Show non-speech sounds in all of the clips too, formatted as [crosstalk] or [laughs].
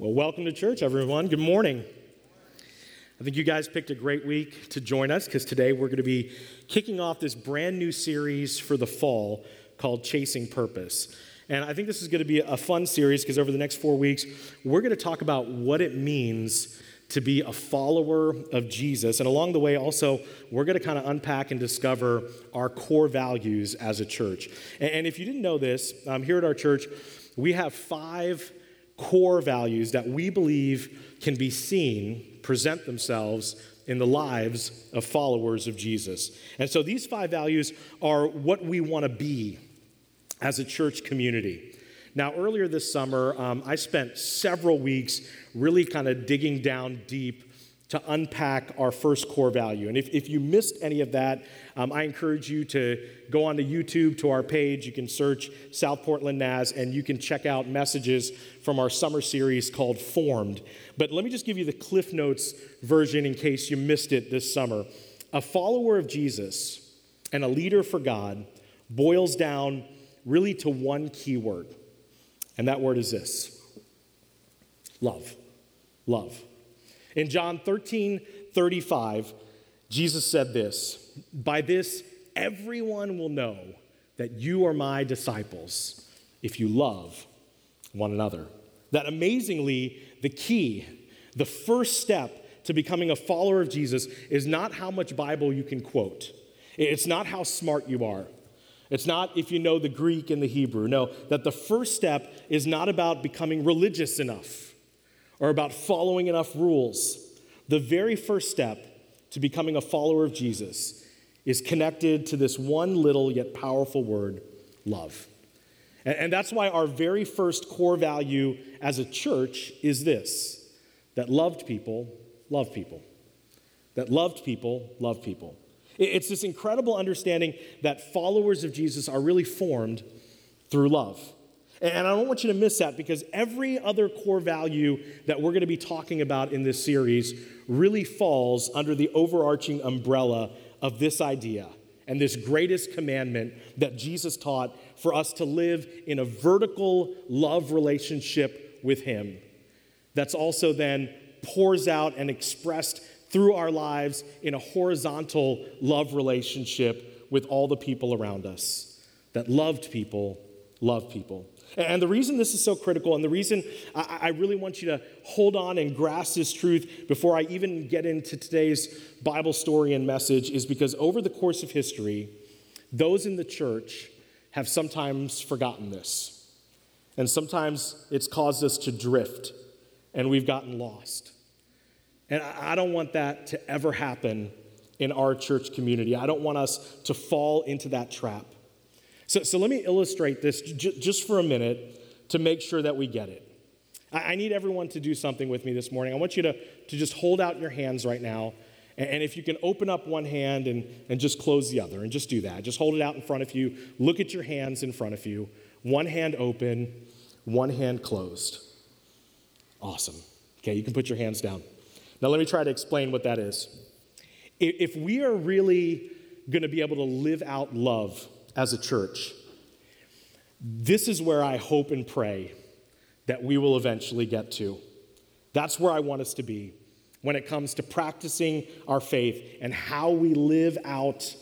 Well, welcome to church, everyone. Good morning. I think you guys picked a great week to join us because today we're going to be kicking off this brand new series for the fall called Chasing Purpose. And I think this is going to be a fun series because over the next four weeks, we're going to talk about what it means to be a follower of Jesus. And along the way, also, we're going to kind of unpack and discover our core values as a church. And if you didn't know this, um, here at our church, we have five core values that we believe can be seen, present themselves in the lives of followers of Jesus. And so these five values are what we want to be as a church community. Now, earlier this summer, um, I spent several weeks really kind of digging down deep to unpack our first core value. And if, if you missed any of that, um, I encourage you to go on to YouTube to our page. You can search South Portland Naz and you can check out messages from our summer series called Formed. But let me just give you the Cliff Notes version in case you missed it this summer. A follower of Jesus and a leader for God boils down really to one key word, and that word is this love. Love. In John 13 35, Jesus said this By this, everyone will know that you are my disciples if you love one another. That amazingly, the key, the first step to becoming a follower of Jesus is not how much Bible you can quote, it's not how smart you are. It's not if you know the Greek and the Hebrew. No, that the first step is not about becoming religious enough or about following enough rules. The very first step to becoming a follower of Jesus is connected to this one little yet powerful word love. And, and that's why our very first core value as a church is this that loved people love people. That loved people love people. It's this incredible understanding that followers of Jesus are really formed through love. And I don't want you to miss that because every other core value that we're going to be talking about in this series really falls under the overarching umbrella of this idea and this greatest commandment that Jesus taught for us to live in a vertical love relationship with Him that's also then pours out and expressed through our lives in a horizontal love relationship with all the people around us. That loved people love people. And the reason this is so critical, and the reason I, really want you to hold on and grasp this truth before I even get into today's Bible story and message, is because over the course of history, those in the church have sometimes forgotten this. And sometimes it's caused us to drift, and we've gotten lost. And I don't want that to ever happen in our church community. I don't want us to fall into that trap. So, so let me illustrate this j- just for a minute to make sure that we get it. I, I need everyone to do something with me this morning. I want you to, to just hold out your hands right now. And, and if you can open up one hand and, and just close the other, and just do that. Just hold it out in front of you. Look at your hands in front of you. One hand open, one hand closed. Awesome. Okay, you can put your hands down. Now, let me try to explain what that is. If we are really going to be able to live out love as a church. This is where I hope and pray that we will eventually get to. That's where I want us to be when it comes to practicing our faith and how we live out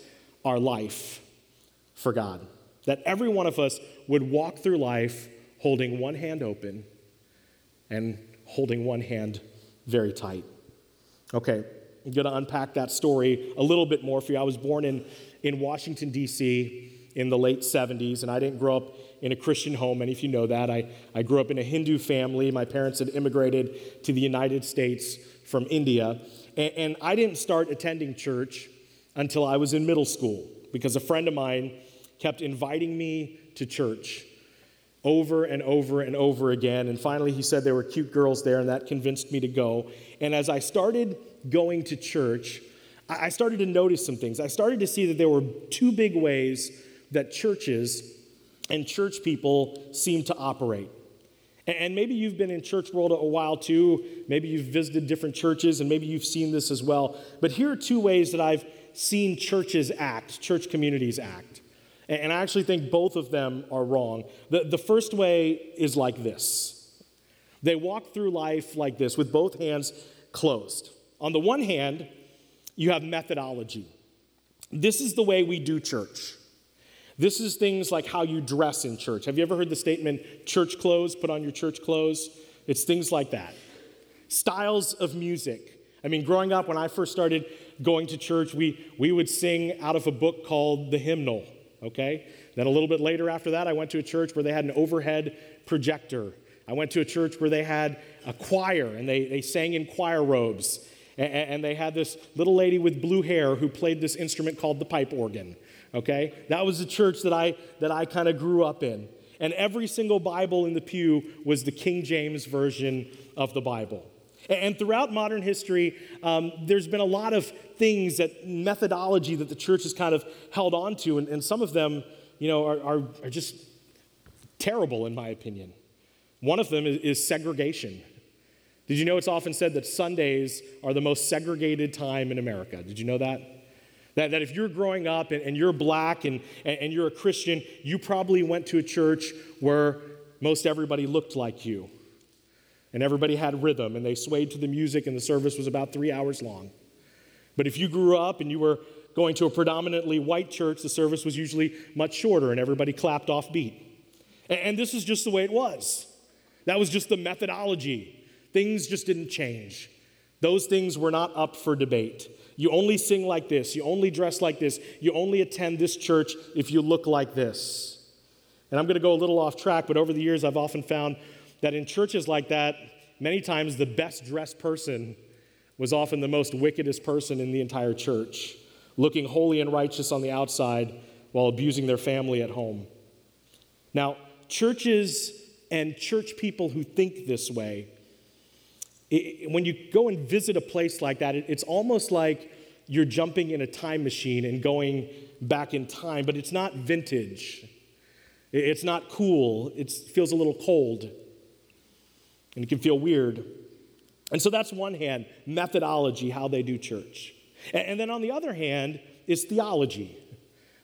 our life for God. That every one of us would walk through life holding one hand open and holding one hand very tight. Okay, I'm going to unpack that story a little bit more for you. I was born in, in Washington, D.C in the late 70s, and I didn't grow up in a Christian home. Many of you know that. I, I grew up in a Hindu family. My parents had immigrated to the United States from India. And, and I didn't start attending church until I was in middle school because a friend of mine kept inviting me to church over and over and over again. And finally, he said there were cute girls there, and that convinced me to go. And as I started going to church, I started to notice some things. I started to see that there were two big ways that churches and church people seem to operate. And maybe you've been in church world a while too. Maybe you've visited different churches and maybe you've seen this as well. But here are two ways that I've seen churches act, church communities act. And I actually think both of them are wrong. The, the first way is like this They walk through life like this with both hands closed. On the one hand, you have methodology. This is the way we do church. This is things like how you dress in church. Have you ever heard the statement, church clothes, put on your church clothes? It's things like that. Styles of music. I mean, growing up, when I first started going to church, we, we would sing out of a book called The Hymnal, okay? Then a little bit later after that, I went to a church where they had an overhead projector. I went to a church where they had a choir and they, they sang in choir robes. And, and they had this little lady with blue hair who played this instrument called the pipe organ okay? That was the church that I, that I kind of grew up in. And every single Bible in the pew was the King James Version of the Bible. And throughout modern history, um, there's been a lot of things that methodology that the church has kind of held on to, and, and some of them, you know, are, are, are, just terrible in my opinion. One of them is, is segregation. Did you know it's often said that Sundays are the most segregated time in America? Did you know that? That, that if you're growing up and, and you're black and, and you're a Christian, you probably went to a church where most everybody looked like you. And everybody had rhythm and they swayed to the music, and the service was about three hours long. But if you grew up and you were going to a predominantly white church, the service was usually much shorter and everybody clapped off beat. And, and this is just the way it was. That was just the methodology. Things just didn't change. Those things were not up for debate. You only sing like this. You only dress like this. You only attend this church if you look like this. And I'm going to go a little off track, but over the years, I've often found that in churches like that, many times the best dressed person was often the most wickedest person in the entire church, looking holy and righteous on the outside while abusing their family at home. Now, churches and church people who think this way it, when you go and visit a place like that, it, it's almost like you're jumping in a time machine and going back in time, but it's not vintage. It, it's not cool. It feels a little cold. And it can feel weird. And so that's one hand, methodology, how they do church. And, and then on the other hand is theology,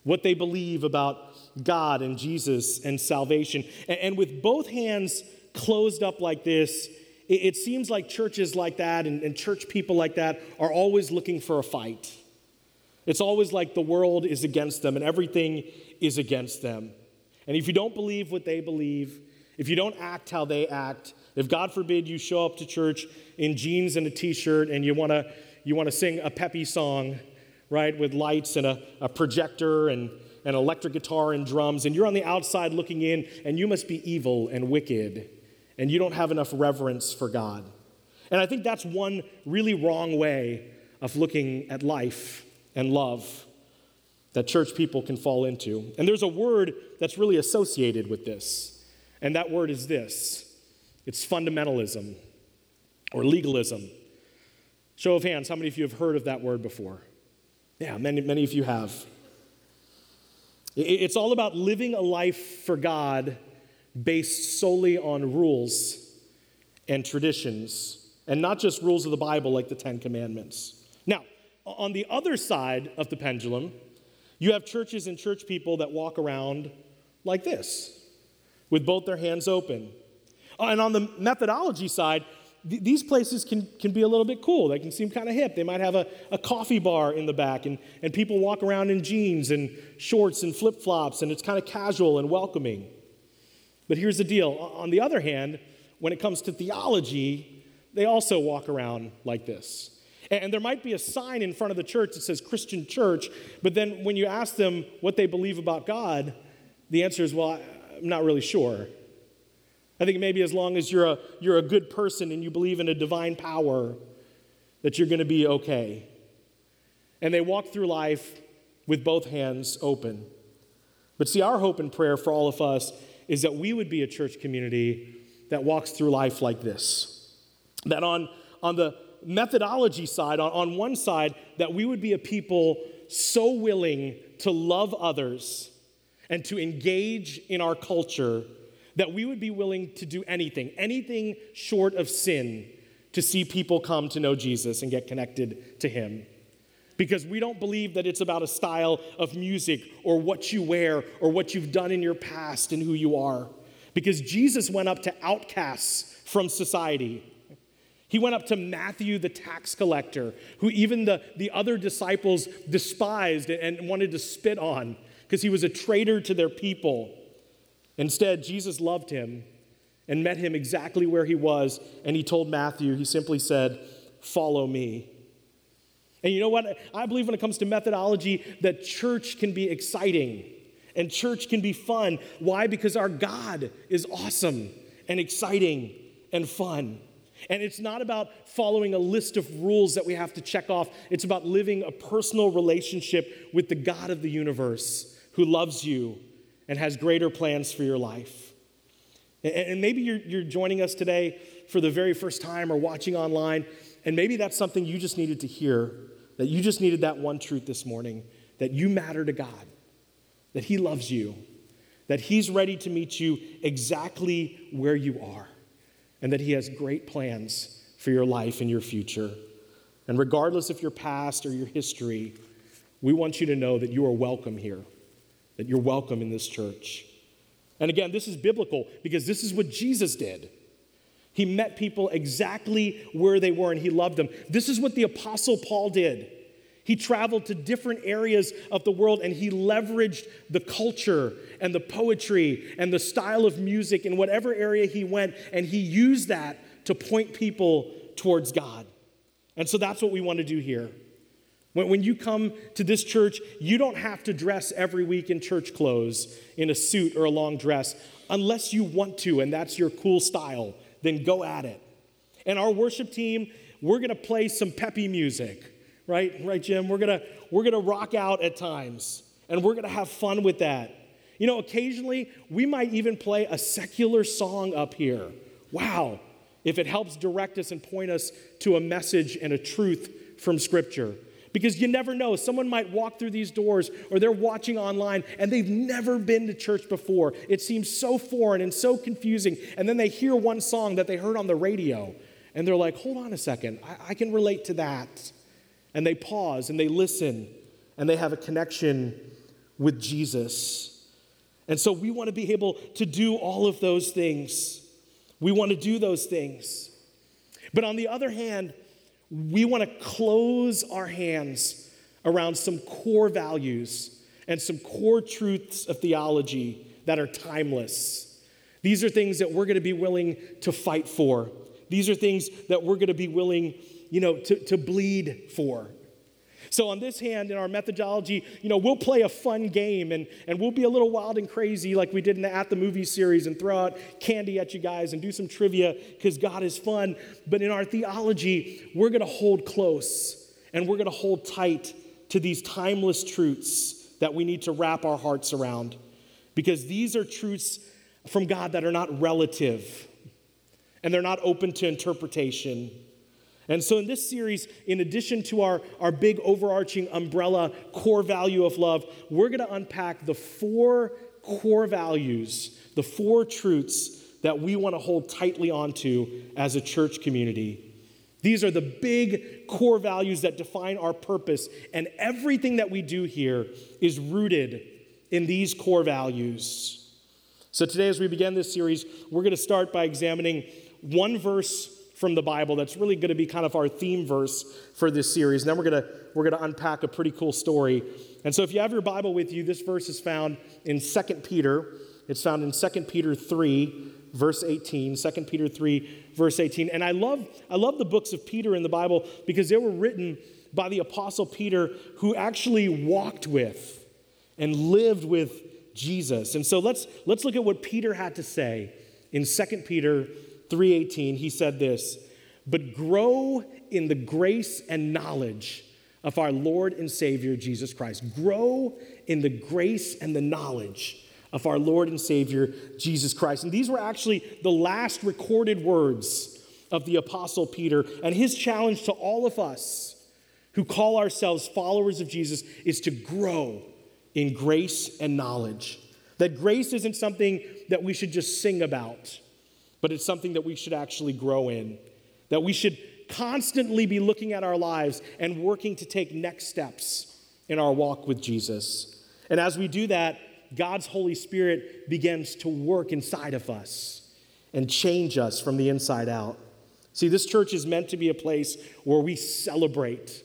what they believe about God and Jesus and salvation. And, and with both hands closed up like this, it, seems like churches like that and, and church people like that are always looking for a fight. It's always like the world is against them and everything is against them. And if you don't believe what they believe, if you don't act how they act, if God forbid you show up to church in jeans and a t shirt and you want to you wanna sing a peppy song, right, with lights and a, a projector and an electric guitar and drums, and you're on the outside looking in and you must be evil and wicked and you don't have enough reverence for God. And I think that's one really wrong way of looking at life and love that church people can fall into. And there's a word that's really associated with this, and that word is this it's fundamentalism or legalism. Show of hands, how many of you have heard of that word before? Yeah, many, many of you have. It's all about living a life for God based solely on rules and traditions, and not just rules of the Bible like the Ten Commandments. Now, on the other side of the pendulum, you have churches and church people that walk around like this, with both their hands open. Uh, and on the methodology side, th- these places can, can be a little bit cool. They can seem kind of hip. They might have a, a coffee bar in the back, and, and people walk around in jeans and shorts and flip flops, and it's kind of casual and welcoming. But here's the deal on the other hand, when it comes to theology, they also walk around like this. And there might be a sign in front of the church that says Christian church, but then when you ask them what they believe about God, the answer is, well, I'm not really sure. I think maybe as long as you're a, you're a good person and you believe in a divine power, that you're going to be okay. And they walk through life with both hands open. But see, our hope and prayer for all of us is that we would be a church community that walks through life like this. That on, on the methodology side, on, on one side, that we would be a people so willing to love others and to engage in our culture that we would be willing to do anything, anything short of sin, to see people come to know Jesus and get connected to Him because we don't believe that it's about a style of music or what you wear or what you've done in your past and who you are. because Jesus went up to outcasts from society. He went up to Matthew, the tax collector, who even the, the other disciples despised and wanted to spit on because he was a traitor to their people. Instead, Jesus loved him and met him exactly where he was. And he told Matthew, he simply said, Follow me. And you know what? I believe when it comes to methodology, that church can be exciting and church can be fun. Why? Because our God is awesome and exciting and fun. And it's not about following a list of rules that we have to check off. It's about living a personal relationship with the God of the universe who loves you and has greater plans for your life. And maybe you're, joining us today for the very first time or watching online, and maybe that's something you just needed to hear, that you just needed that one truth this morning that you matter to God, that He loves you, that He's ready to meet you exactly where you are and that He has great plans for your life and your future. And regardless of your past or your history, we want you to know that you are welcome here, that you're welcome in this church. And again, this is biblical because this is what Jesus did. He met people exactly where they were and he loved them. This is what the Apostle Paul did. He traveled to different areas of the world and he leveraged the culture and the poetry and the style of music in whatever area he went, and he used that to point people towards God. And so that's what we want to do here. When, when you come to this church, you don't have to dress every week in church clothes, in a suit or a long dress, unless you want to, and that's your cool style. Then go at it. And our worship team, we're going to play some peppy music right? Right, Jim? We're gonna, we're gonna rock out at times and we're gonna have fun with that. You know, occasionally we might even play a secular song up here. Wow, if it helps direct us and point us to a message and a truth from Scripture. Because you never know, someone might walk through these doors or they're watching online and they've never been to church before. It seems so foreign and so confusing. And then they hear one song that they heard on the radio and they're like, hold on a second, I, I can relate to that and they pause and they listen and they have a connection with Jesus. And so we want to be able to do all of those things. We want to do those things. But on the other hand, we want to close our hands around some core values and some core truths of theology that are timeless. These are things that we're going to be willing to fight for. These are things that we're going to be willing you know, to, to bleed for. So, on this hand, in our methodology, you know, we'll play a fun game and, and we'll be a little wild and crazy like we did in the At the Movie series and throw out candy at you guys and do some trivia because God is fun. But in our theology, we're going to hold close and we're going to hold tight to these timeless truths that we need to wrap our hearts around because these are truths from God that are not relative and they're not open to interpretation. And so, in this series, in addition to our, our big overarching umbrella core value of love, we're going to unpack the four core values, the four truths that we want to hold tightly onto as a church community. These are the big core values that define our purpose, and everything that we do here is rooted in these core values. So, today, as we begin this series, we're going to start by examining one verse from the Bible that's really going to be kind of our theme verse for this series. And then we're going to we're going to unpack a pretty cool story. And so if you have your Bible with you, this verse is found in 2 Peter. It's found in 2 Peter 3 verse 18 2 peter 3 verse 18 and i love i love the books of peter in the bible because they were written by the apostle peter who actually walked with and lived with jesus and so let's let's look at what peter had to say in 2 peter 3:18, he said this, "But grow in the grace and knowledge of our Lord and Savior Jesus Christ. Grow in the grace and the knowledge of our Lord and Savior Jesus Christ." And these were actually the last recorded words of the apostle Peter, and his challenge to all of us who call ourselves followers of Jesus is to grow in grace and knowledge. That grace isn't something that we should just sing about but it's something that we should actually grow in. That we should constantly be looking at our lives and working to take next steps in our walk with Jesus. And as we do that, God's Holy Spirit begins to work inside of us and change us from the inside out. See, this church is meant to be a place where we celebrate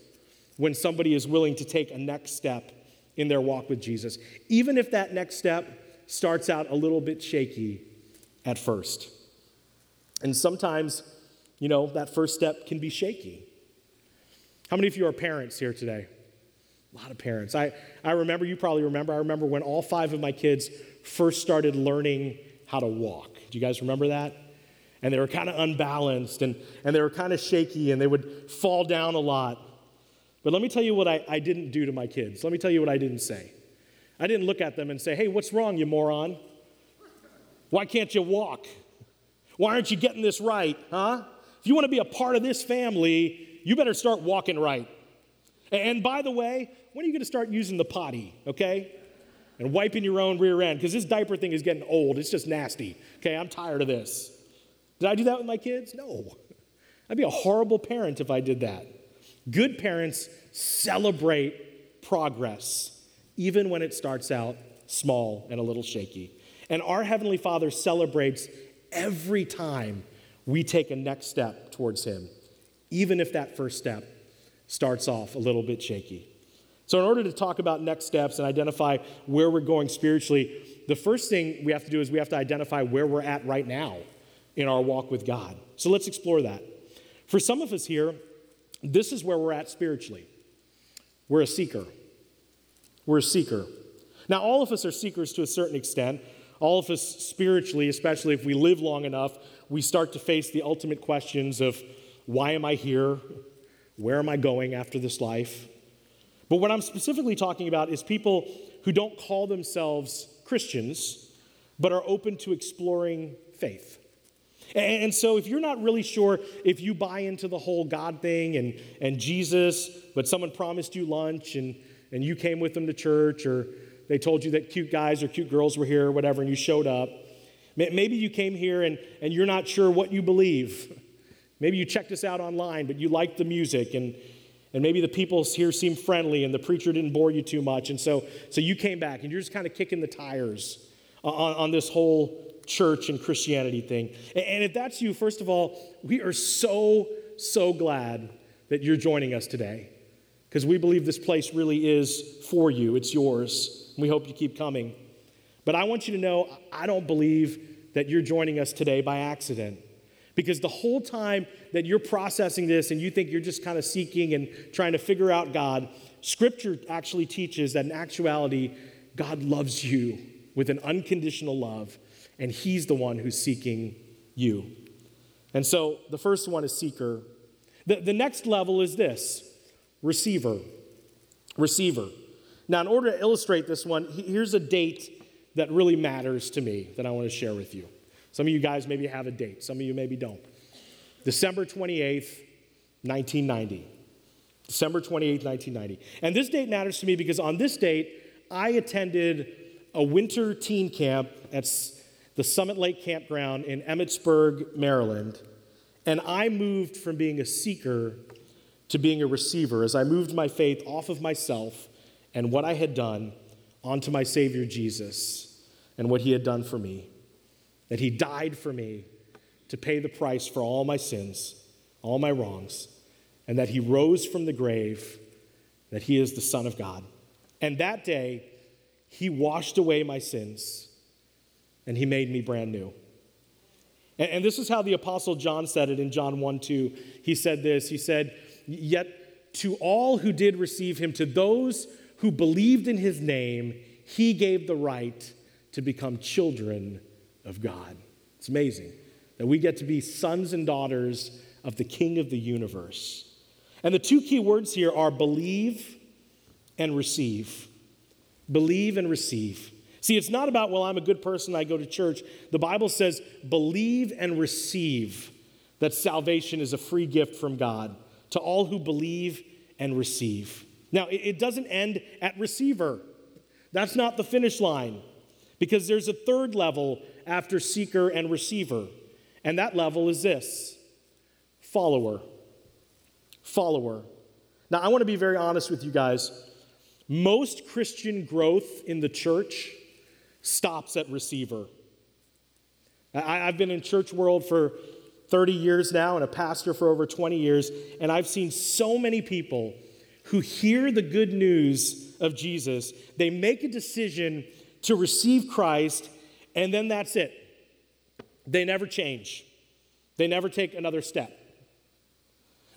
when somebody is willing to take a next step in their walk with Jesus, even if that next step starts out a little bit shaky at first. And sometimes, you know, that first step can be shaky. How many of you are parents here today? A lot of parents. I, I remember, you probably remember, I remember when all five of my kids first started learning how to walk. Do you guys remember that? And they were kind of unbalanced and, and they were kind of shaky and they would fall down a lot. But let me tell you what I, I didn't do to my kids. Let me tell you what I didn't say. I didn't look at them and say, hey, what's wrong, you moron? Why can't you walk? Why aren't you getting this right, huh? If you want to be a part of this family, you better start walking right. And by the way, when are you going to start using the potty, okay? And wiping your own rear end? Because this diaper thing is getting old. It's just nasty, okay? I'm tired of this. Did I do that with my kids? No. I'd be a horrible parent if I did that. Good parents celebrate progress, even when it starts out small and a little shaky. And our Heavenly Father celebrates every time we take a next step towards Him, even if that first step starts off a little bit shaky. So, in order to talk about next steps and identify where we're going spiritually, the first thing we have to do is we have to identify where we're at right now in our walk with God. So, let's explore that. For some of us here, this is where we're at spiritually. We're a seeker. We're a seeker. Now, all of us are seekers to a certain extent. All of us spiritually, especially if we live long enough, we start to face the ultimate questions of why am I here? Where am I going after this life? But what I'm specifically talking about is people who don't call themselves Christians, but are open to exploring faith. And so, if you're not really sure if you buy into the whole God thing and, and Jesus, but someone promised you lunch and, and you came with them to church, or they told you that cute guys or cute girls were here or whatever, and you showed up, maybe you came here and, and you're not sure what you believe. Maybe you checked us out online, but you liked the music, and, and maybe the people here seem friendly, and the preacher didn't bore you too much. And so, so you came back, and you're just kind of kicking the tires on, on this whole church and Christianity thing. And if that's you, first of all, we are so, so glad that you're joining us today because we believe this place really is for you, it's yours. We hope you keep coming. But I want you to know I don't believe that you're joining us today by accident. Because the whole time that you're processing this and you think you're just kind of seeking and trying to figure out God, Scripture actually teaches that in actuality, God loves you with an unconditional love, and He's the one who's seeking you. And so the first one is seeker. The, the next level is this receiver. Receiver. Now, in order to illustrate this one, here's a date that really matters to me that I want to share with you. Some of you guys maybe have a date, some of you maybe don't. December 28th, 1990. December 28th, 1990. And this date matters to me because on this date, I attended a winter teen camp at the Summit Lake Campground in Emmitsburg, Maryland. And I moved from being a seeker to being a receiver as I moved my faith off of myself and what I had done onto my Savior Jesus and what He had done for me that he died for me to pay the price for all my sins, all my wrongs, and that he rose from the grave, that he is the Son of God. And that day, he washed away my sins and he made me brand new. And, and this is how the Apostle John said it in John 1 2. He said this He said, Yet to all who did receive him, to those who believed in his name, he gave the right to become children of God. It's amazing that we get to be sons and daughters of the King of the universe. And the two key words here are believe and receive. Believe and receive. See, it's not about, well, I'm a good person, I go to church. The Bible says, believe and receive that salvation is a free gift from God to all who believe and receive. Now, it doesn't end at receiver, that's not the finish line, because there's a third level after seeker and receiver. And that level is this follower. Follower. Now, I want to be very honest with you guys. Most Christian growth in the church stops at receiver. I, have been in church world for 30 years now and a pastor for over 20 years, and I've seen so many people who hear the good news of Jesus, they make a decision to receive Christ, and then that's it. They never change, they never take another step.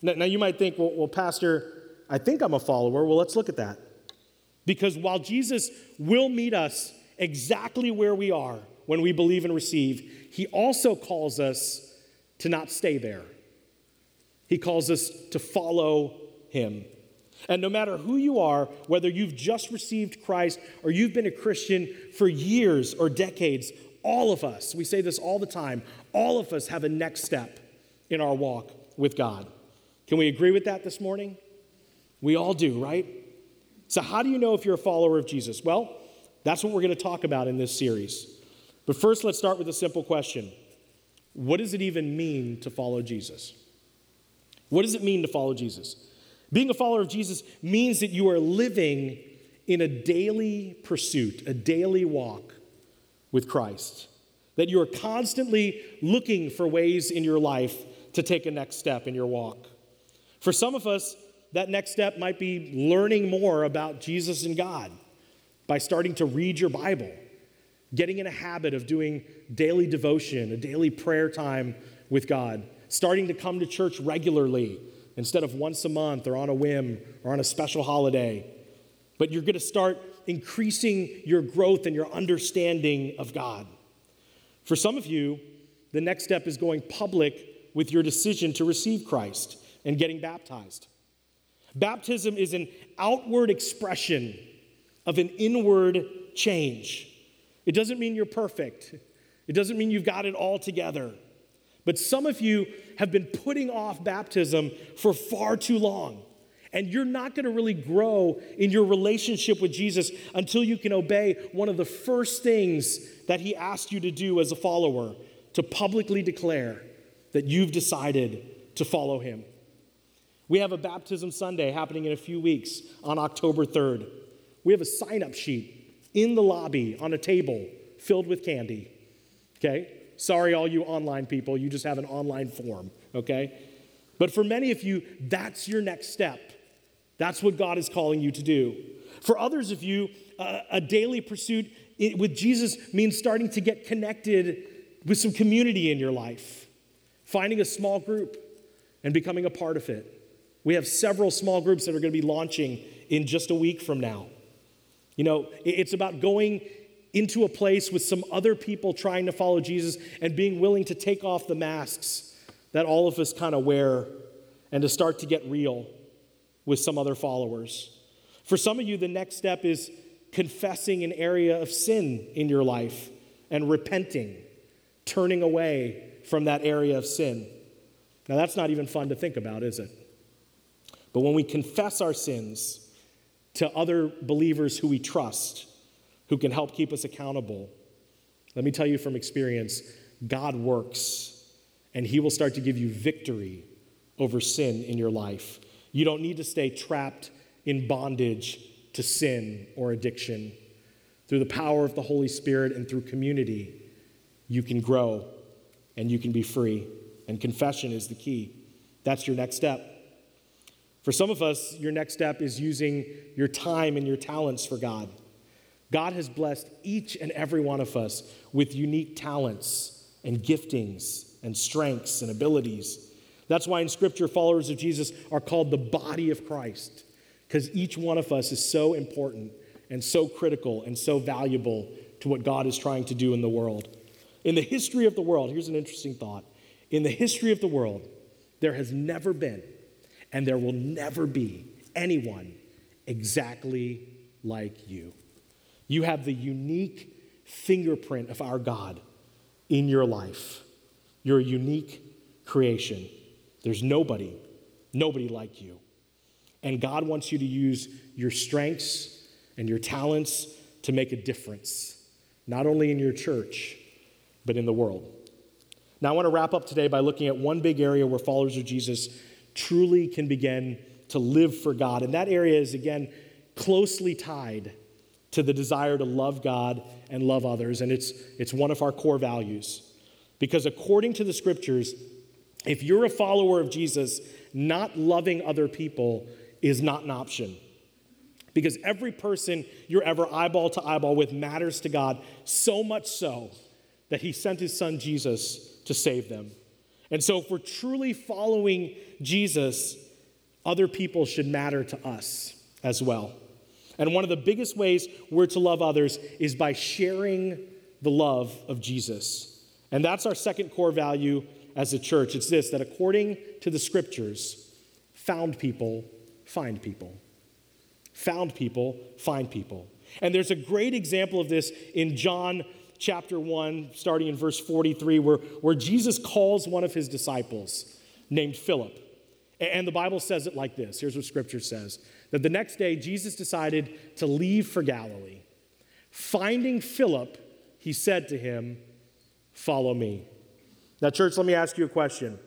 Now, now you might think, well, well, Pastor, I think I'm a follower. Well, let's look at that. Because while Jesus will meet us exactly where we are when we believe and receive, he also calls us to not stay there. He calls us to follow him. And no matter who you are, whether you've just received Christ or you've been a Christian for years or decades, all of us, we say this all the time, all of us have a next step in our walk with God. Can we agree with that this morning? We all do, right? So, how do you know if you're a follower of Jesus? Well, that's what we're going to talk about in this series. But first, let's start with a simple question What does it even mean to follow Jesus? What does it mean to follow Jesus? Being a follower of Jesus means that you are living in a daily pursuit, a daily walk with Christ. That you are constantly looking for ways in your life to take a next step in your walk. For some of us, that next step might be learning more about Jesus and God by starting to read your Bible, getting in a habit of doing daily devotion, a daily prayer time with God, starting to come to church regularly instead of once a month or on a whim or on a special holiday. But you're going to start increasing your growth and your understanding of God. For some of you, the next step is going public with your decision to receive Christ and getting baptized. Baptism is an outward expression of an inward change. It doesn't mean you're perfect, it doesn't mean you've got it all together. But some of you have been putting off baptism for far too long. And you're not going to really grow in your relationship with Jesus until you can obey one of the first things that he asked you to do as a follower to publicly declare that you've decided to follow him. We have a baptism Sunday happening in a few weeks on October 3rd. We have a sign up sheet in the lobby on a table filled with candy. Okay? Sorry, all you online people, you just have an online form, okay? But for many of you, that's your next step. That's what God is calling you to do. For others of you, uh, a daily pursuit with Jesus means starting to get connected with some community in your life, finding a small group and becoming a part of it. We have several small groups that are going to be launching in just a week from now. You know, it's about going into a place with some other people trying to follow Jesus and being willing to take off the masks that all of us kind of wear and to start to get real with some other followers. For some of you, the next step is confessing an area of sin in your life and repenting, turning away from that area of sin. Now, that's not even fun to think about, is it? But when we confess our sins to other believers who we trust, who can help keep us accountable. Let me tell you from experience God works, and He will start to give you victory over sin in your life. You don't need to stay trapped in bondage to sin or addiction. Through the power of the Holy Spirit and through community, you can grow and you can be free. And confession is the key. That's your next step. For some of us, your next step is using your time and your talents for God. God has blessed each and every one of us with unique talents and giftings and strengths and abilities. That's why in Scripture, followers of Jesus are called the body of Christ, because each one of us is so important and so critical and so valuable to what God is trying to do in the world. In the history of the world, here's an interesting thought. In the history of the world, there has never been and there will never be anyone exactly like you. You have the unique fingerprint of our God in your life. You're a unique creation. There's nobody, nobody like you. And God wants you to use your strengths and your talents to make a difference, not only in your church, but in the world. Now, I want to wrap up today by looking at one big area where followers of Jesus truly can begin to live for God. And that area is, again, closely tied to the desire to love God and love others. And it's, it's one of our core values. Because according to the scriptures, if you're a follower of Jesus, not loving other people is not an option. Because every person you're ever eyeball to eyeball with matters to God, so much so that He sent His Son Jesus to save them. And so, if we're truly following Jesus, other people should matter to us as well. And one of the biggest ways we're to love others is by sharing the love of Jesus. And that's our second core value as a church. It's this that according to the scriptures, found people find people. Found people find people. And there's a great example of this in John chapter 1, starting in verse 43, where, where Jesus calls one of his disciples named Philip. And the Bible says it like this here's what scripture says that the next day Jesus decided to leave for Galilee. Finding Philip, he said to him, Follow me. Now, church, let me ask you a question.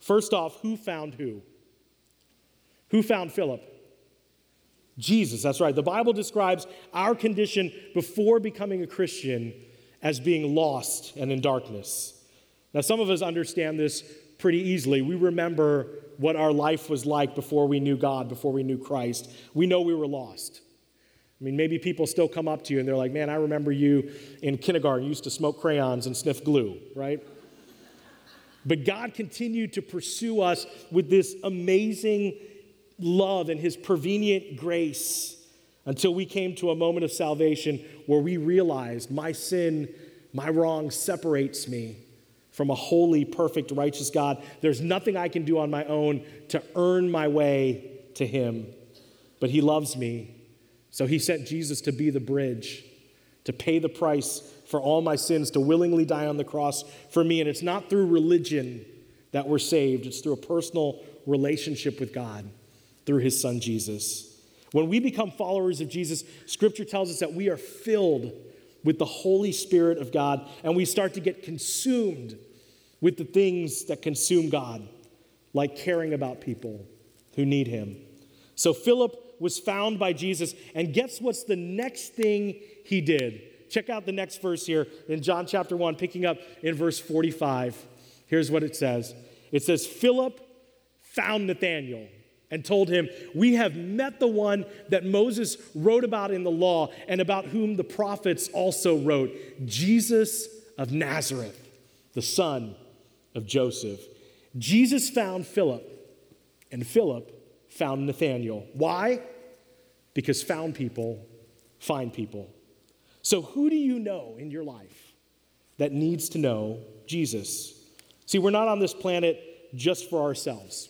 First off, who found who? Who found Philip? Jesus, that's right. The Bible describes our condition before becoming a Christian as being lost and in darkness. Now, some of us understand this pretty easily. We remember what our life was like before we knew God, before we knew Christ. We know we were lost. I mean, maybe people still come up to you and they're like, man, I remember you in kindergarten, you used to smoke crayons and sniff glue, right? But God continued to pursue us with this amazing love and his prevenient grace until we came to a moment of salvation where we realized my sin, my wrong separates me from a holy, perfect, righteous God. There's nothing I can do on my own to earn my way to Him. But He loves me. So He sent Jesus to be the bridge, to pay the price for all my sins, to willingly die on the cross for me. And it's not through religion that we're saved, it's through a personal relationship with God through His Son Jesus. When we become followers of Jesus, Scripture tells us that we are filled with the Holy Spirit of God and we start to get consumed with the things that consume God, like caring about people who need Him. So Philip was found by Jesus, and guess what's the next thing he did? Check out the next verse here in John chapter 1, picking up in verse 45. Here's what it says It says, Philip found Nathanael and told him, We have met the one that Moses wrote about in the law and about whom the prophets also wrote, Jesus of Nazareth, the son of Joseph. Jesus found Philip, and Philip found Nathanael. Why? Because found people find people. So, who do you know in your life that needs to know Jesus? See, we're not on this planet just for ourselves.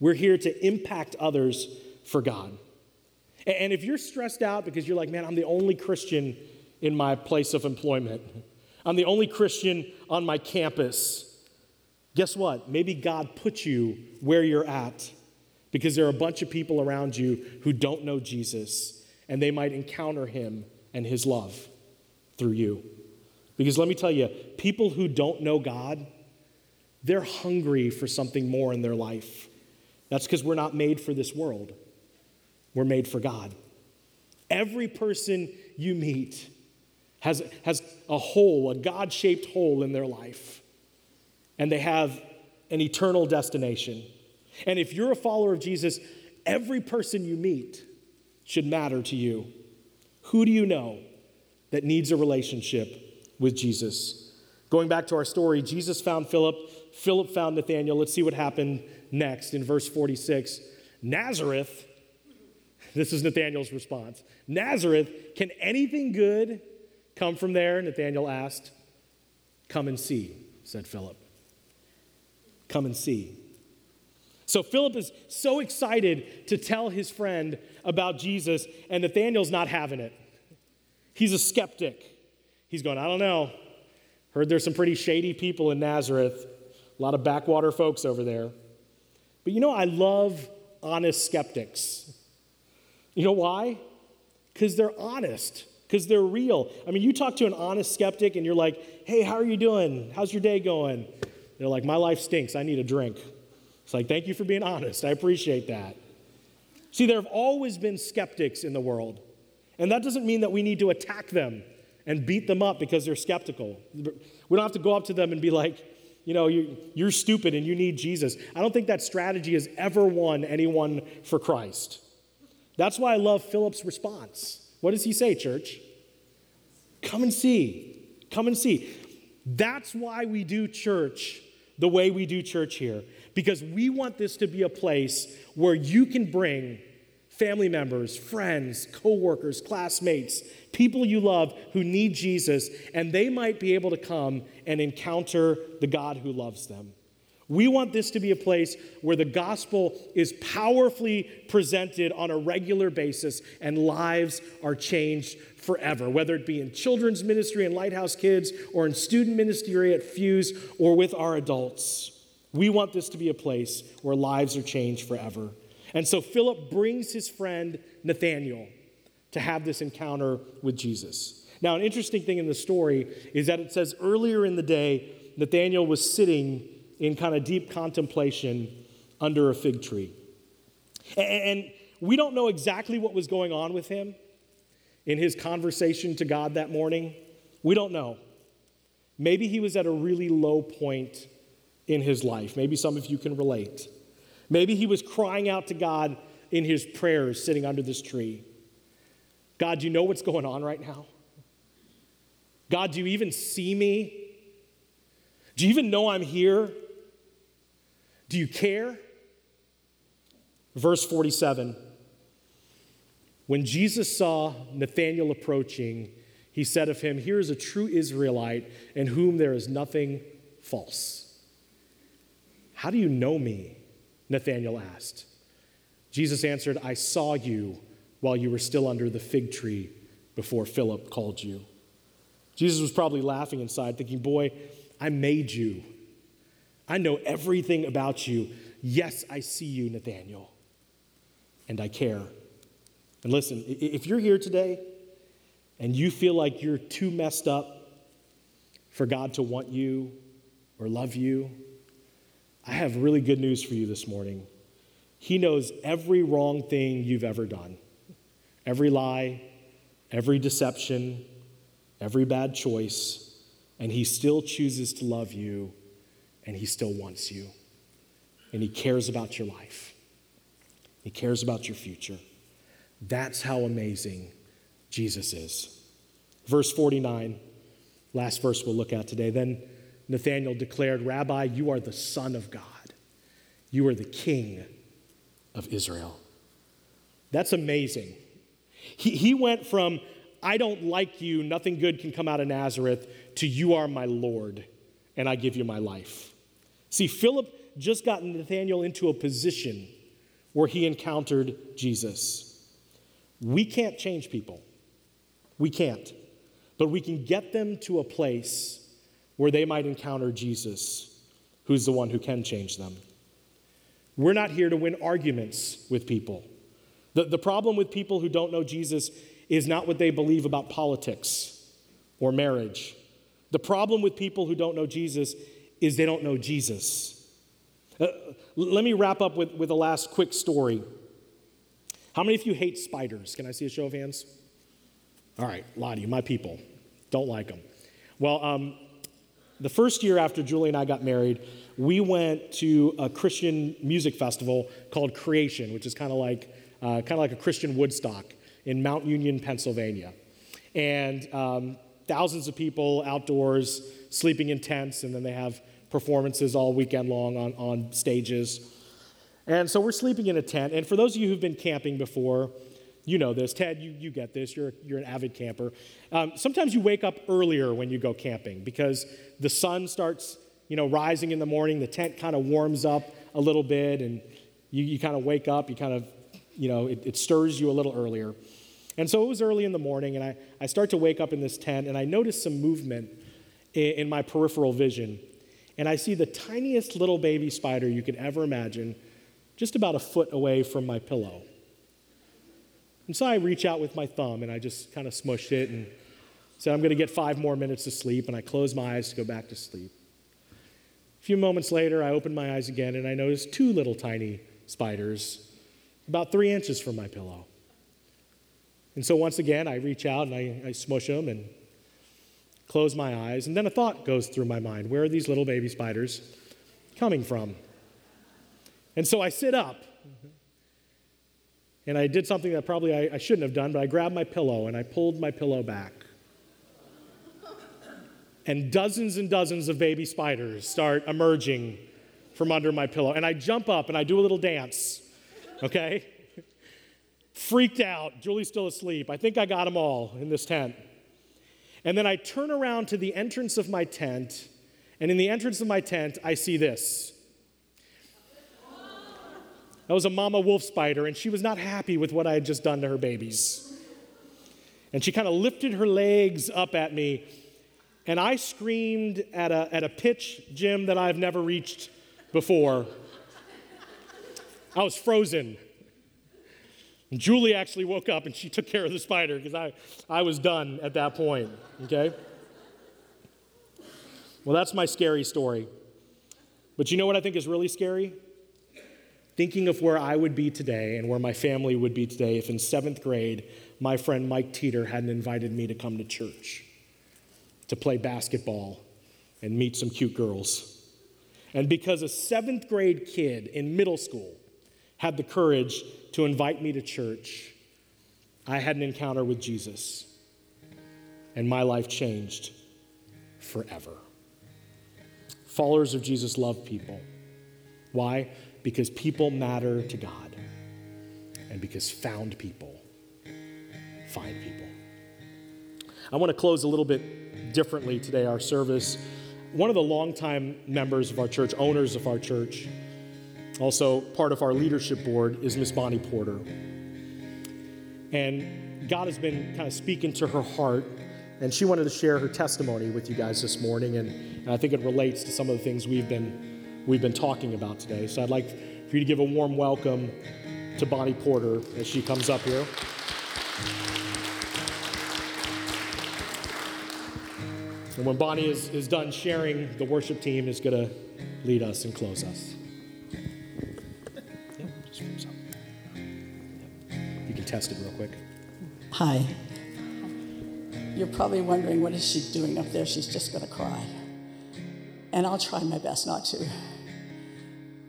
We're here to impact others for God. And if you're stressed out because you're like, man, I'm the only Christian in my place of employment, I'm the only Christian on my campus, guess what? Maybe God put you where you're at because there are a bunch of people around you who don't know Jesus and they might encounter him and his love through you. Because let me tell you, people who don't know God, they're hungry for something more in their life. That's because we're not made for this world, we're made for God. Every person you meet has, has a hole, a God shaped hole in their life, and they have an eternal destination. And if you're a follower of Jesus, every person you meet should matter to you. Who do you know that needs a relationship with Jesus? Going back to our story, Jesus found Philip, Philip found Nathanael. Let's see what happened next in verse 46 Nazareth, this is Nathanael's response Nazareth, can anything good come from there? Nathanael asked. Come and see, said Philip. Come and see. So Philip is so excited to tell his friend about Jesus, and Nathanael's not having it. He's a skeptic. He's going, I don't know. Heard there's some pretty shady people in Nazareth, a lot of backwater folks over there. But you know, I love honest skeptics. You know why? Because they're honest, because they're real. I mean, you talk to an honest skeptic and you're like, hey, how are you doing? How's your day going? They're like, my life stinks. I need a drink. It's like, thank you for being honest. I appreciate that. See, there have always been skeptics in the world. And that doesn't mean that we need to attack them and beat them up because they're skeptical. We don't have to go up to them and be like, you know, you, you're stupid and you need Jesus. I don't think that strategy has ever won anyone for Christ. That's why I love Philip's response. What does he say, church? Come and see. Come and see. That's why we do church the way we do church here, because we want this to be a place where you can bring family members, friends, coworkers, classmates, people you love who need Jesus, and they might be able to come and encounter the God who loves them. We want this to be a place where the gospel is powerfully presented on a regular basis and lives are changed forever, whether it be in children's ministry and Lighthouse Kids or in student ministry at Fuse or with our adults. We want this to be a place where lives are changed forever. And so Philip brings his friend Nathaniel to have this encounter with Jesus. Now, an interesting thing in the story is that it says earlier in the day, Nathaniel was sitting in kind of deep contemplation under a fig tree. And we don't know exactly what was going on with him in his conversation to God that morning. We don't know. Maybe he was at a really low point in his life. Maybe some of you can relate. Maybe he was crying out to God in his prayers sitting under this tree. God, do you know what's going on right now? God, do you even see me? Do you even know I'm here? Do you care? Verse 47 When Jesus saw Nathanael approaching, he said of him, Here is a true Israelite in whom there is nothing false. How do you know me? Nathanael asked. Jesus answered, I saw you while you were still under the fig tree before Philip called you. Jesus was probably laughing inside, thinking, Boy, I made you. I know everything about you. Yes, I see you, Nathaniel, and I care. And listen, if you're here today and you feel like you're too messed up for God to want you or love you, I have really good news for you this morning. He knows every wrong thing you've ever done, every lie, every deception, every bad choice, and He still chooses to love you, and He still wants you, and He cares about your life. He cares about your future. That's how amazing Jesus is. Verse 49, last verse we'll look at today. Then Nathanael declared, Rabbi, you are the Son of God. You are the King of Israel. That's amazing. He, he went from, I don't like you, nothing good can come out of Nazareth, to you are my Lord, and I give you my life. See, Philip just got Nathanael into a position where he encountered Jesus. We can't change people. We can't. But we can get them to a place where they might encounter Jesus, who's the one who can change them. We're not here to win arguments with people. The, the problem with people who don't know Jesus is not what they believe about politics or marriage. The problem with people who don't know Jesus is they don't know Jesus. Uh, let me wrap up with, with a last quick story. How many of you hate spiders? Can I see a show of hands? All right, a lot of you, my people, don't like them. Well, um, the first year after Julie and I got married, we went to a Christian music festival called Creation, which is kind of like uh, kind of like a Christian Woodstock in Mount Union, Pennsylvania, and um, thousands of people outdoors sleeping in tents, and then they have performances all weekend long on, on stages. And so we're sleeping in a tent. And for those of you who've been camping before, you know this. Ted, you, you get this. You're, you're an avid camper. Um, sometimes you wake up earlier when you go camping because the sun starts, you know, rising in the morning. The tent kind of warms up a little bit, and you, you kind of wake up. You kind of, you know, it, it stirs you a little earlier. And so it was early in the morning, and I, I start to wake up in this tent, and I notice some movement in, in my peripheral vision. And I see the tiniest little baby spider you could ever imagine, just about a foot away from my pillow. And so I reach out with my thumb and I just kind of smush it and said, I'm going to get five more minutes of sleep. And I close my eyes to go back to sleep. A few moments later, I open my eyes again and I notice two little tiny spiders about three inches from my pillow. And so once again, I reach out and I, I smush them and close my eyes. And then a thought goes through my mind where are these little baby spiders coming from? And so I sit up. And I did something that probably I, I shouldn't have done, but I grabbed my pillow and I pulled my pillow back. And dozens and dozens of baby spiders start emerging from under my pillow. And I jump up and I do a little dance, okay? [laughs] Freaked out. Julie's still asleep. I think I got them all in this tent. And then I turn around to the entrance of my tent, and in the entrance of my tent, I see this. That was a mama wolf spider, and she was not happy with what I had just done to her babies. And she kind of lifted her legs up at me, and I screamed at a, at a pitch, Jim, that I've never reached before. I was frozen. And Julie actually woke up and she took care of the spider because I, I was done at that point, okay? Well, that's my scary story. But you know what I think is really scary? Thinking of where I would be today and where my family would be today if in seventh grade my friend Mike Teeter hadn't invited me to come to church to play basketball and meet some cute girls. And because a seventh grade kid in middle school had the courage to invite me to church, I had an encounter with Jesus, and my life changed forever. Followers of Jesus love people. Why? Because people matter to God, and because found people find people. I want to close a little bit differently today, our service. One of the longtime members of our church, owners of our church, also, part of our leadership board is Miss Bonnie Porter. And God has been kind of speaking to her heart, and she wanted to share her testimony with you guys this morning. And, and I think it relates to some of the things we've been, we've been talking about today. So I'd like for you to give a warm welcome to Bonnie Porter as she comes up here. And when Bonnie is, is done sharing, the worship team is going to lead us and close us. Test it real quick. Hi. You're probably wondering what is she doing up there? She's just going to cry. And I'll try my best not to.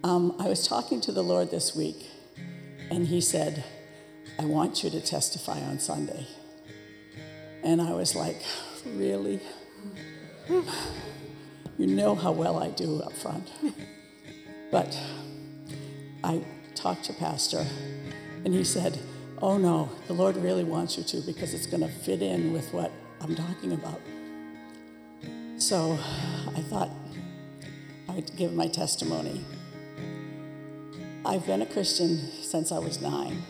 Um, I was talking to the Lord this week, and He said, I want you to testify on Sunday. And I was like, Really? You know how well I do up front. But I talked to Pastor, and he said, oh no, the Lord really wants you to because it's going to fit in with what I'm talking about. So I thought I'd give my testimony. I've been a Christian since I was nine.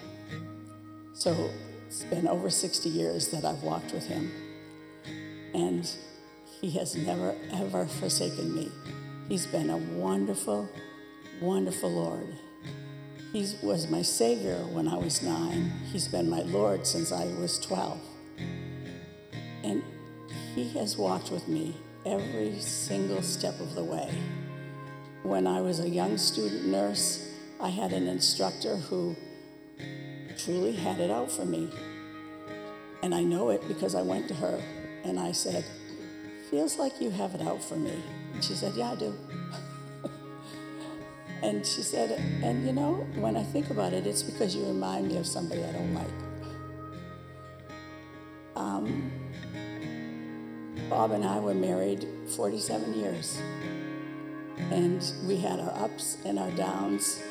So it's been over 60 years that I've walked with him. And he has never, ever forsaken me. He's been a wonderful, wonderful Lord. He was my Savior when I was nine. He's been my Lord since I was 12. And He has walked with me every single step of the way. When I was a young student nurse, I had an instructor who truly had it out for me. And I know it because I went to her and I said, Feels like you have it out for me. And she said, Yeah, I do. And she said, and you know, when I think about it, it's because you remind me of somebody I don't like. Um, Bob and I were married 47 years. And we had our ups and our downs,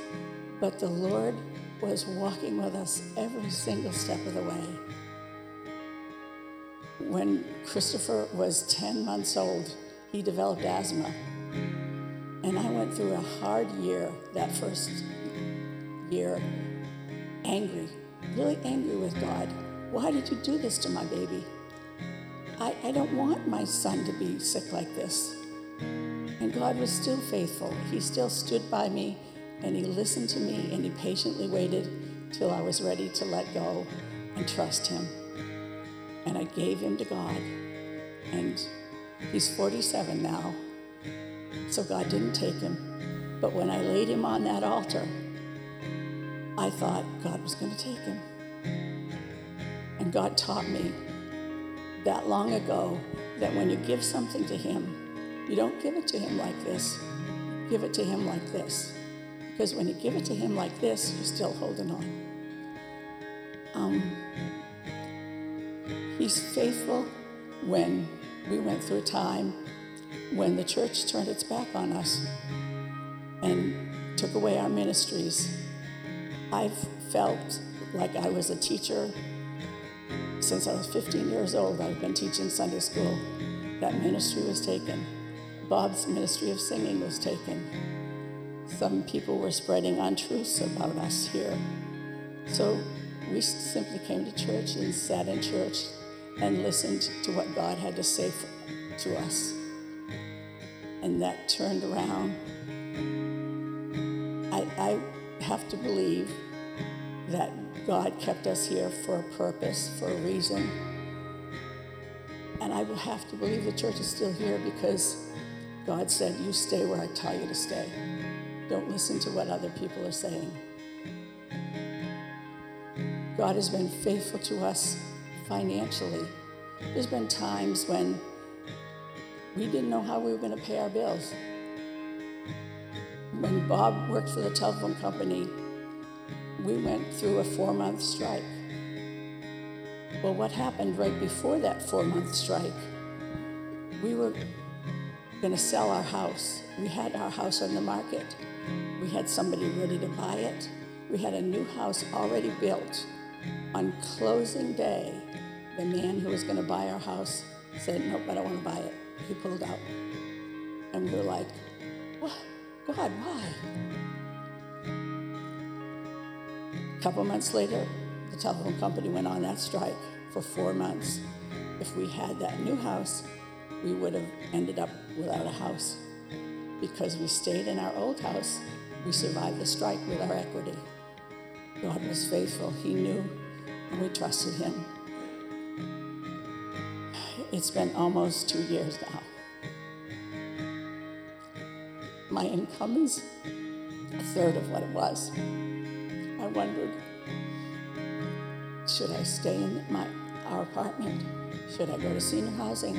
but the Lord was walking with us every single step of the way. When Christopher was 10 months old, he developed asthma. And I went through a hard year that first year, angry, really angry with God. Why did you do this to my baby? I, I don't want my son to be sick like this. And God was still faithful. He still stood by me and He listened to me and He patiently waited till I was ready to let go and trust Him. And I gave Him to God. And He's 47 now. So God didn't take him. But when I laid him on that altar, I thought God was going to take him. And God taught me that long ago that when you give something to Him, you don't give it to Him like this, give it to Him like this. Because when you give it to Him like this, you're still holding on. Um, he's faithful when we went through a time when the church turned its back on us and took away our ministries. I've felt like I was a teacher since I was 15 years old. I've been teaching Sunday school. That ministry was taken. Bob's ministry of singing was taken. Some people were spreading untruths about us here. So we simply came to church and sat in church and listened to what God had to say to us. And that turned around. I, I have to believe that God kept us here for a purpose, for a reason. And I will have to believe the church is still here because God said, You stay where I tell you to stay. Don't listen to what other people are saying. God has been faithful to us financially. There's been times when we didn't know how we were going to pay our bills. When Bob worked for the telephone company, we went through a four month strike. Well, what happened right before that four month strike? We were going to sell our house. We had our house on the market. We had somebody ready to buy it. We had a new house already built. On closing day, the man who was going to buy our house said, Nope, I don't want to buy it. He pulled out. And we were like, What? God, why? A couple months later, the telephone company went on that strike for four months. If we had that new house, we would have ended up without a house. Because we stayed in our old house, we survived the strike with our equity. God was faithful. He knew and we trusted him. It's been almost two years now. My income is a third of what it was. I wondered, should I stay in my, our apartment? Should I go to senior housing?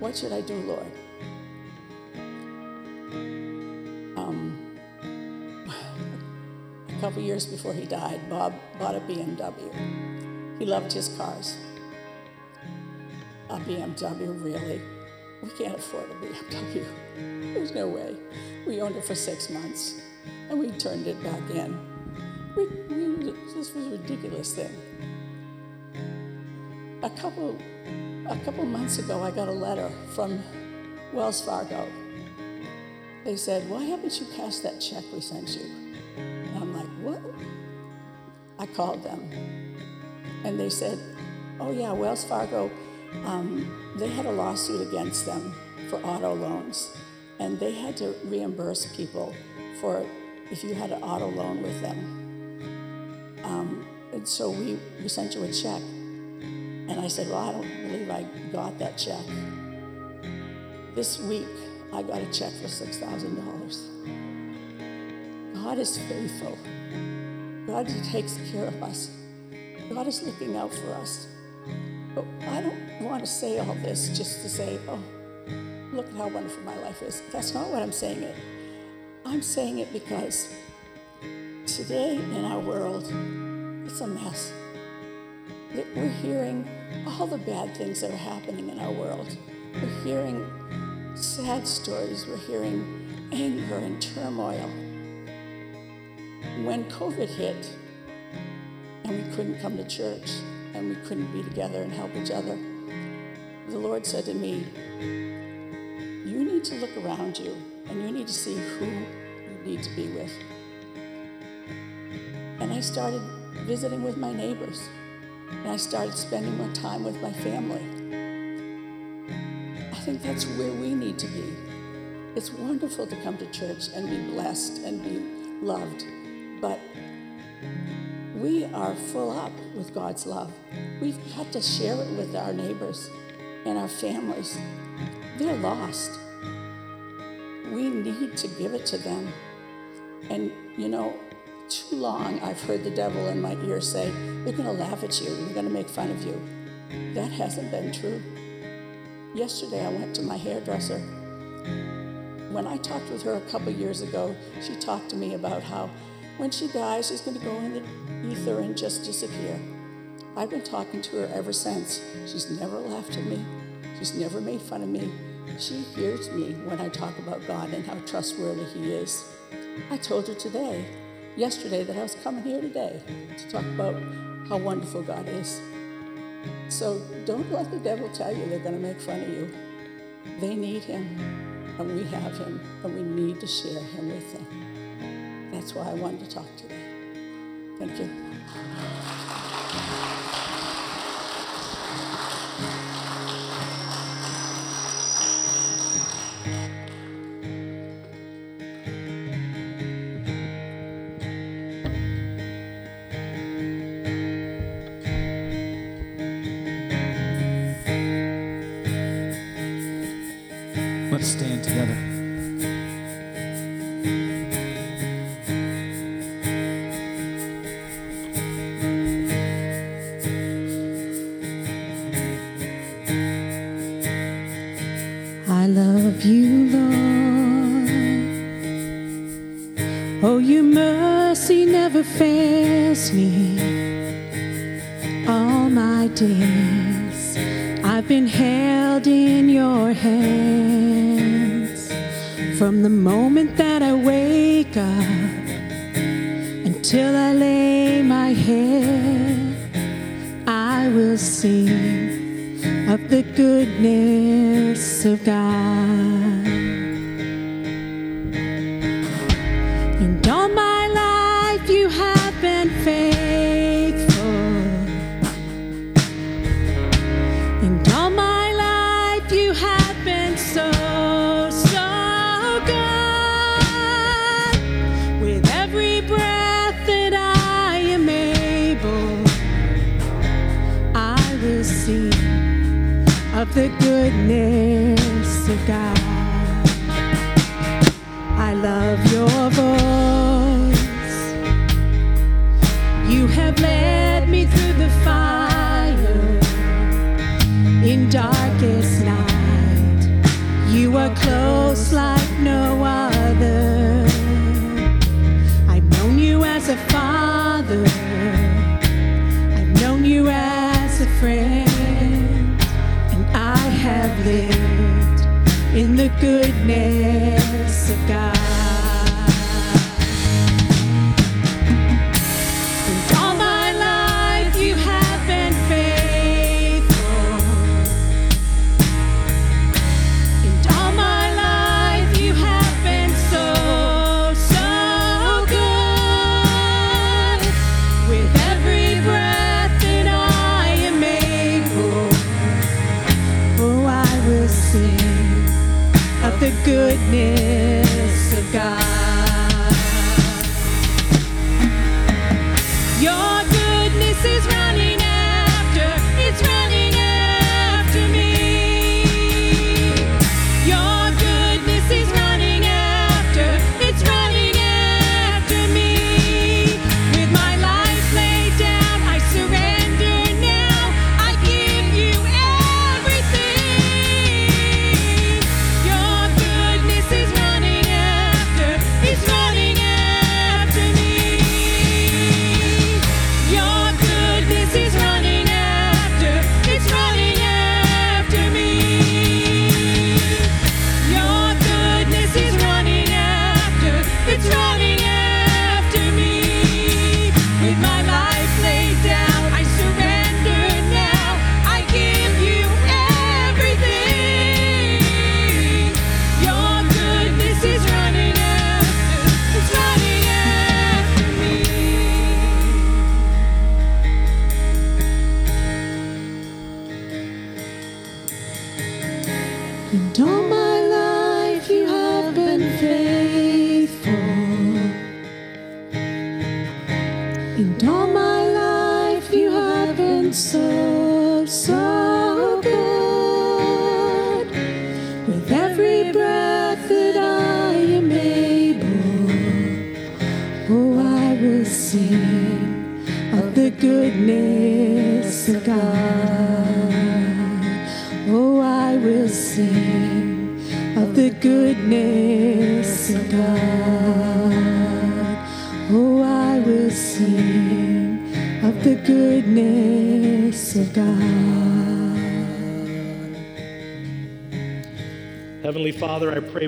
What should I do, Lord? Um, a couple years before he died, Bob bought a BMW. He loved his cars. A BMW, really? We can't afford a BMW. There's no way. We owned it for six months, and we turned it back in. We, we, this was a ridiculous thing. A couple, a couple months ago, I got a letter from Wells Fargo. They said, "Why haven't you cashed that check we sent you?" And I'm like, "What?" I called them and they said, oh, yeah, Wells Fargo, um, they had a lawsuit against them for auto loans. And they had to reimburse people for if you had an auto loan with them. Um, and so we, we sent you a check. And I said, Well, I don't believe I got that check. This week, I got a check for $6,000. God is faithful. God takes care of us. God is looking out for us. But I don't want to say all this just to say, oh, look at how wonderful my life is. That's not what I'm saying it. I'm saying it because today in our world, it's a mess. We're hearing all the bad things that are happening in our world. We're hearing sad stories. We're hearing anger and turmoil. When COVID hit, and we couldn't come to church and we couldn't be together and help each other. The Lord said to me, You need to look around you and you need to see who you need to be with. And I started visiting with my neighbors and I started spending more time with my family. I think that's where we need to be. It's wonderful to come to church and be blessed and be loved, but we are full up with God's love. We've got to share it with our neighbors and our families. They're lost. We need to give it to them. And, you know, too long I've heard the devil in my ear say, They're going to laugh at you, they're going to make fun of you. That hasn't been true. Yesterday I went to my hairdresser. When I talked with her a couple years ago, she talked to me about how when she dies, she's going to go in the ether and just disappear. I've been talking to her ever since. She's never laughed at me. She's never made fun of me. She hears me when I talk about God and how trustworthy He is. I told her today, yesterday, that I was coming here today to talk about how wonderful God is. So don't let the devil tell you they're going to make fun of you. They need him, and we have him, and we need to share him with them. That's why I wanted to talk today. Thank you. oh, I [laughs] will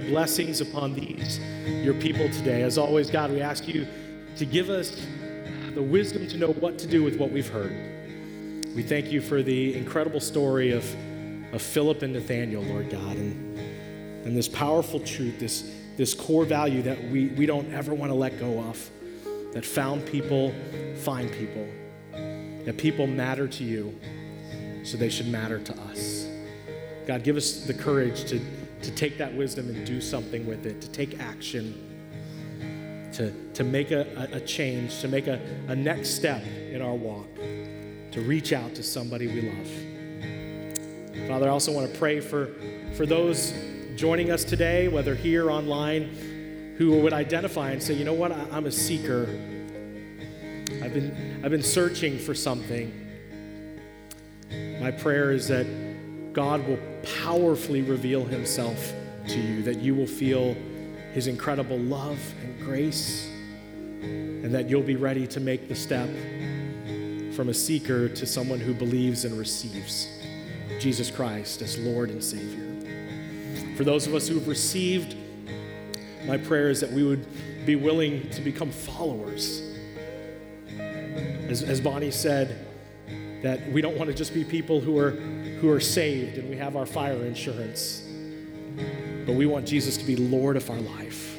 blessings upon these, your people today. As always, God, we ask you to give us the wisdom to know what to do with what we've heard. We thank you for the incredible story of, of Philip and Nathaniel, Lord God, and, and this powerful truth, this, this core value that we, we don't ever want to let go of that found people find people, that people matter to you, so they should matter to us. God, give us the courage to, to take that wisdom and do something with it, to take action, to, to make a, a change, to make a, a next step in our walk, to reach out to somebody we love. Father, I also want to pray for, for those joining us today, whether here online who would identify and say, you know what, I'm a seeker. I've been, I've been searching for something. My prayer is that God will powerfully reveal himself to you, that you will feel his incredible love and grace, and that you'll be ready to make the step from a seeker to someone who believes and receives Jesus Christ as Lord and Savior. For those of us who've received my prayer is that we would be willing to become followers. As, as Bonnie said, that we don't want to just be people who are, who are saved and we have our fire insurance, but we want Jesus to be Lord of our life.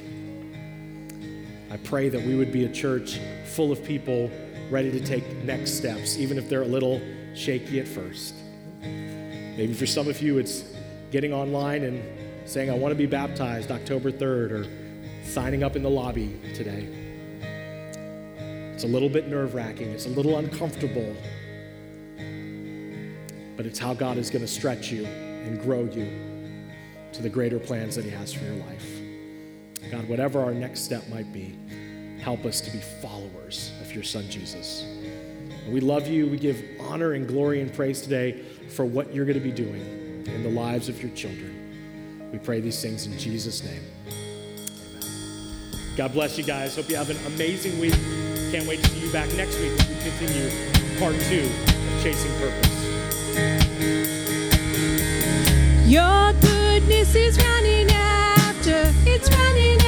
I pray that we would be a church full of people ready to take next steps, even if they're a little shaky at first. Maybe for some of you, it's getting online and saying, I want to be baptized October 3rd or signing up in the lobby today. It's a little bit nerve wracking, it's a little uncomfortable, but it's how God is going to stretch you and grow you to the greater plans that He has for your life. God, whatever our next step might be, help us to be followers of your Son Jesus. We love you. We give honor and glory and praise today for what you're going to be doing in the lives of your children. We pray these things in Jesus' name. Amen. God bless you guys. Hope you have an amazing week. Can't wait to see you back next week as we continue part two of Chasing Purpose. Your goodness is running after, it's running after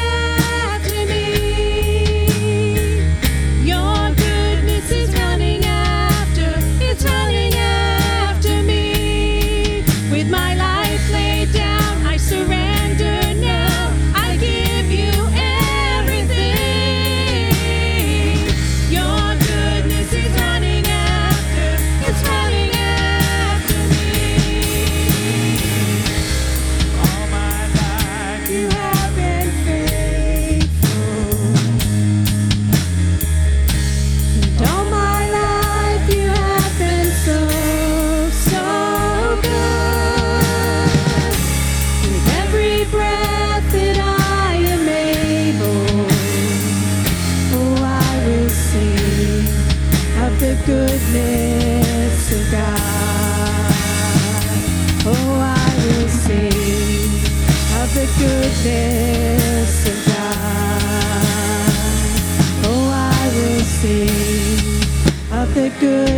God.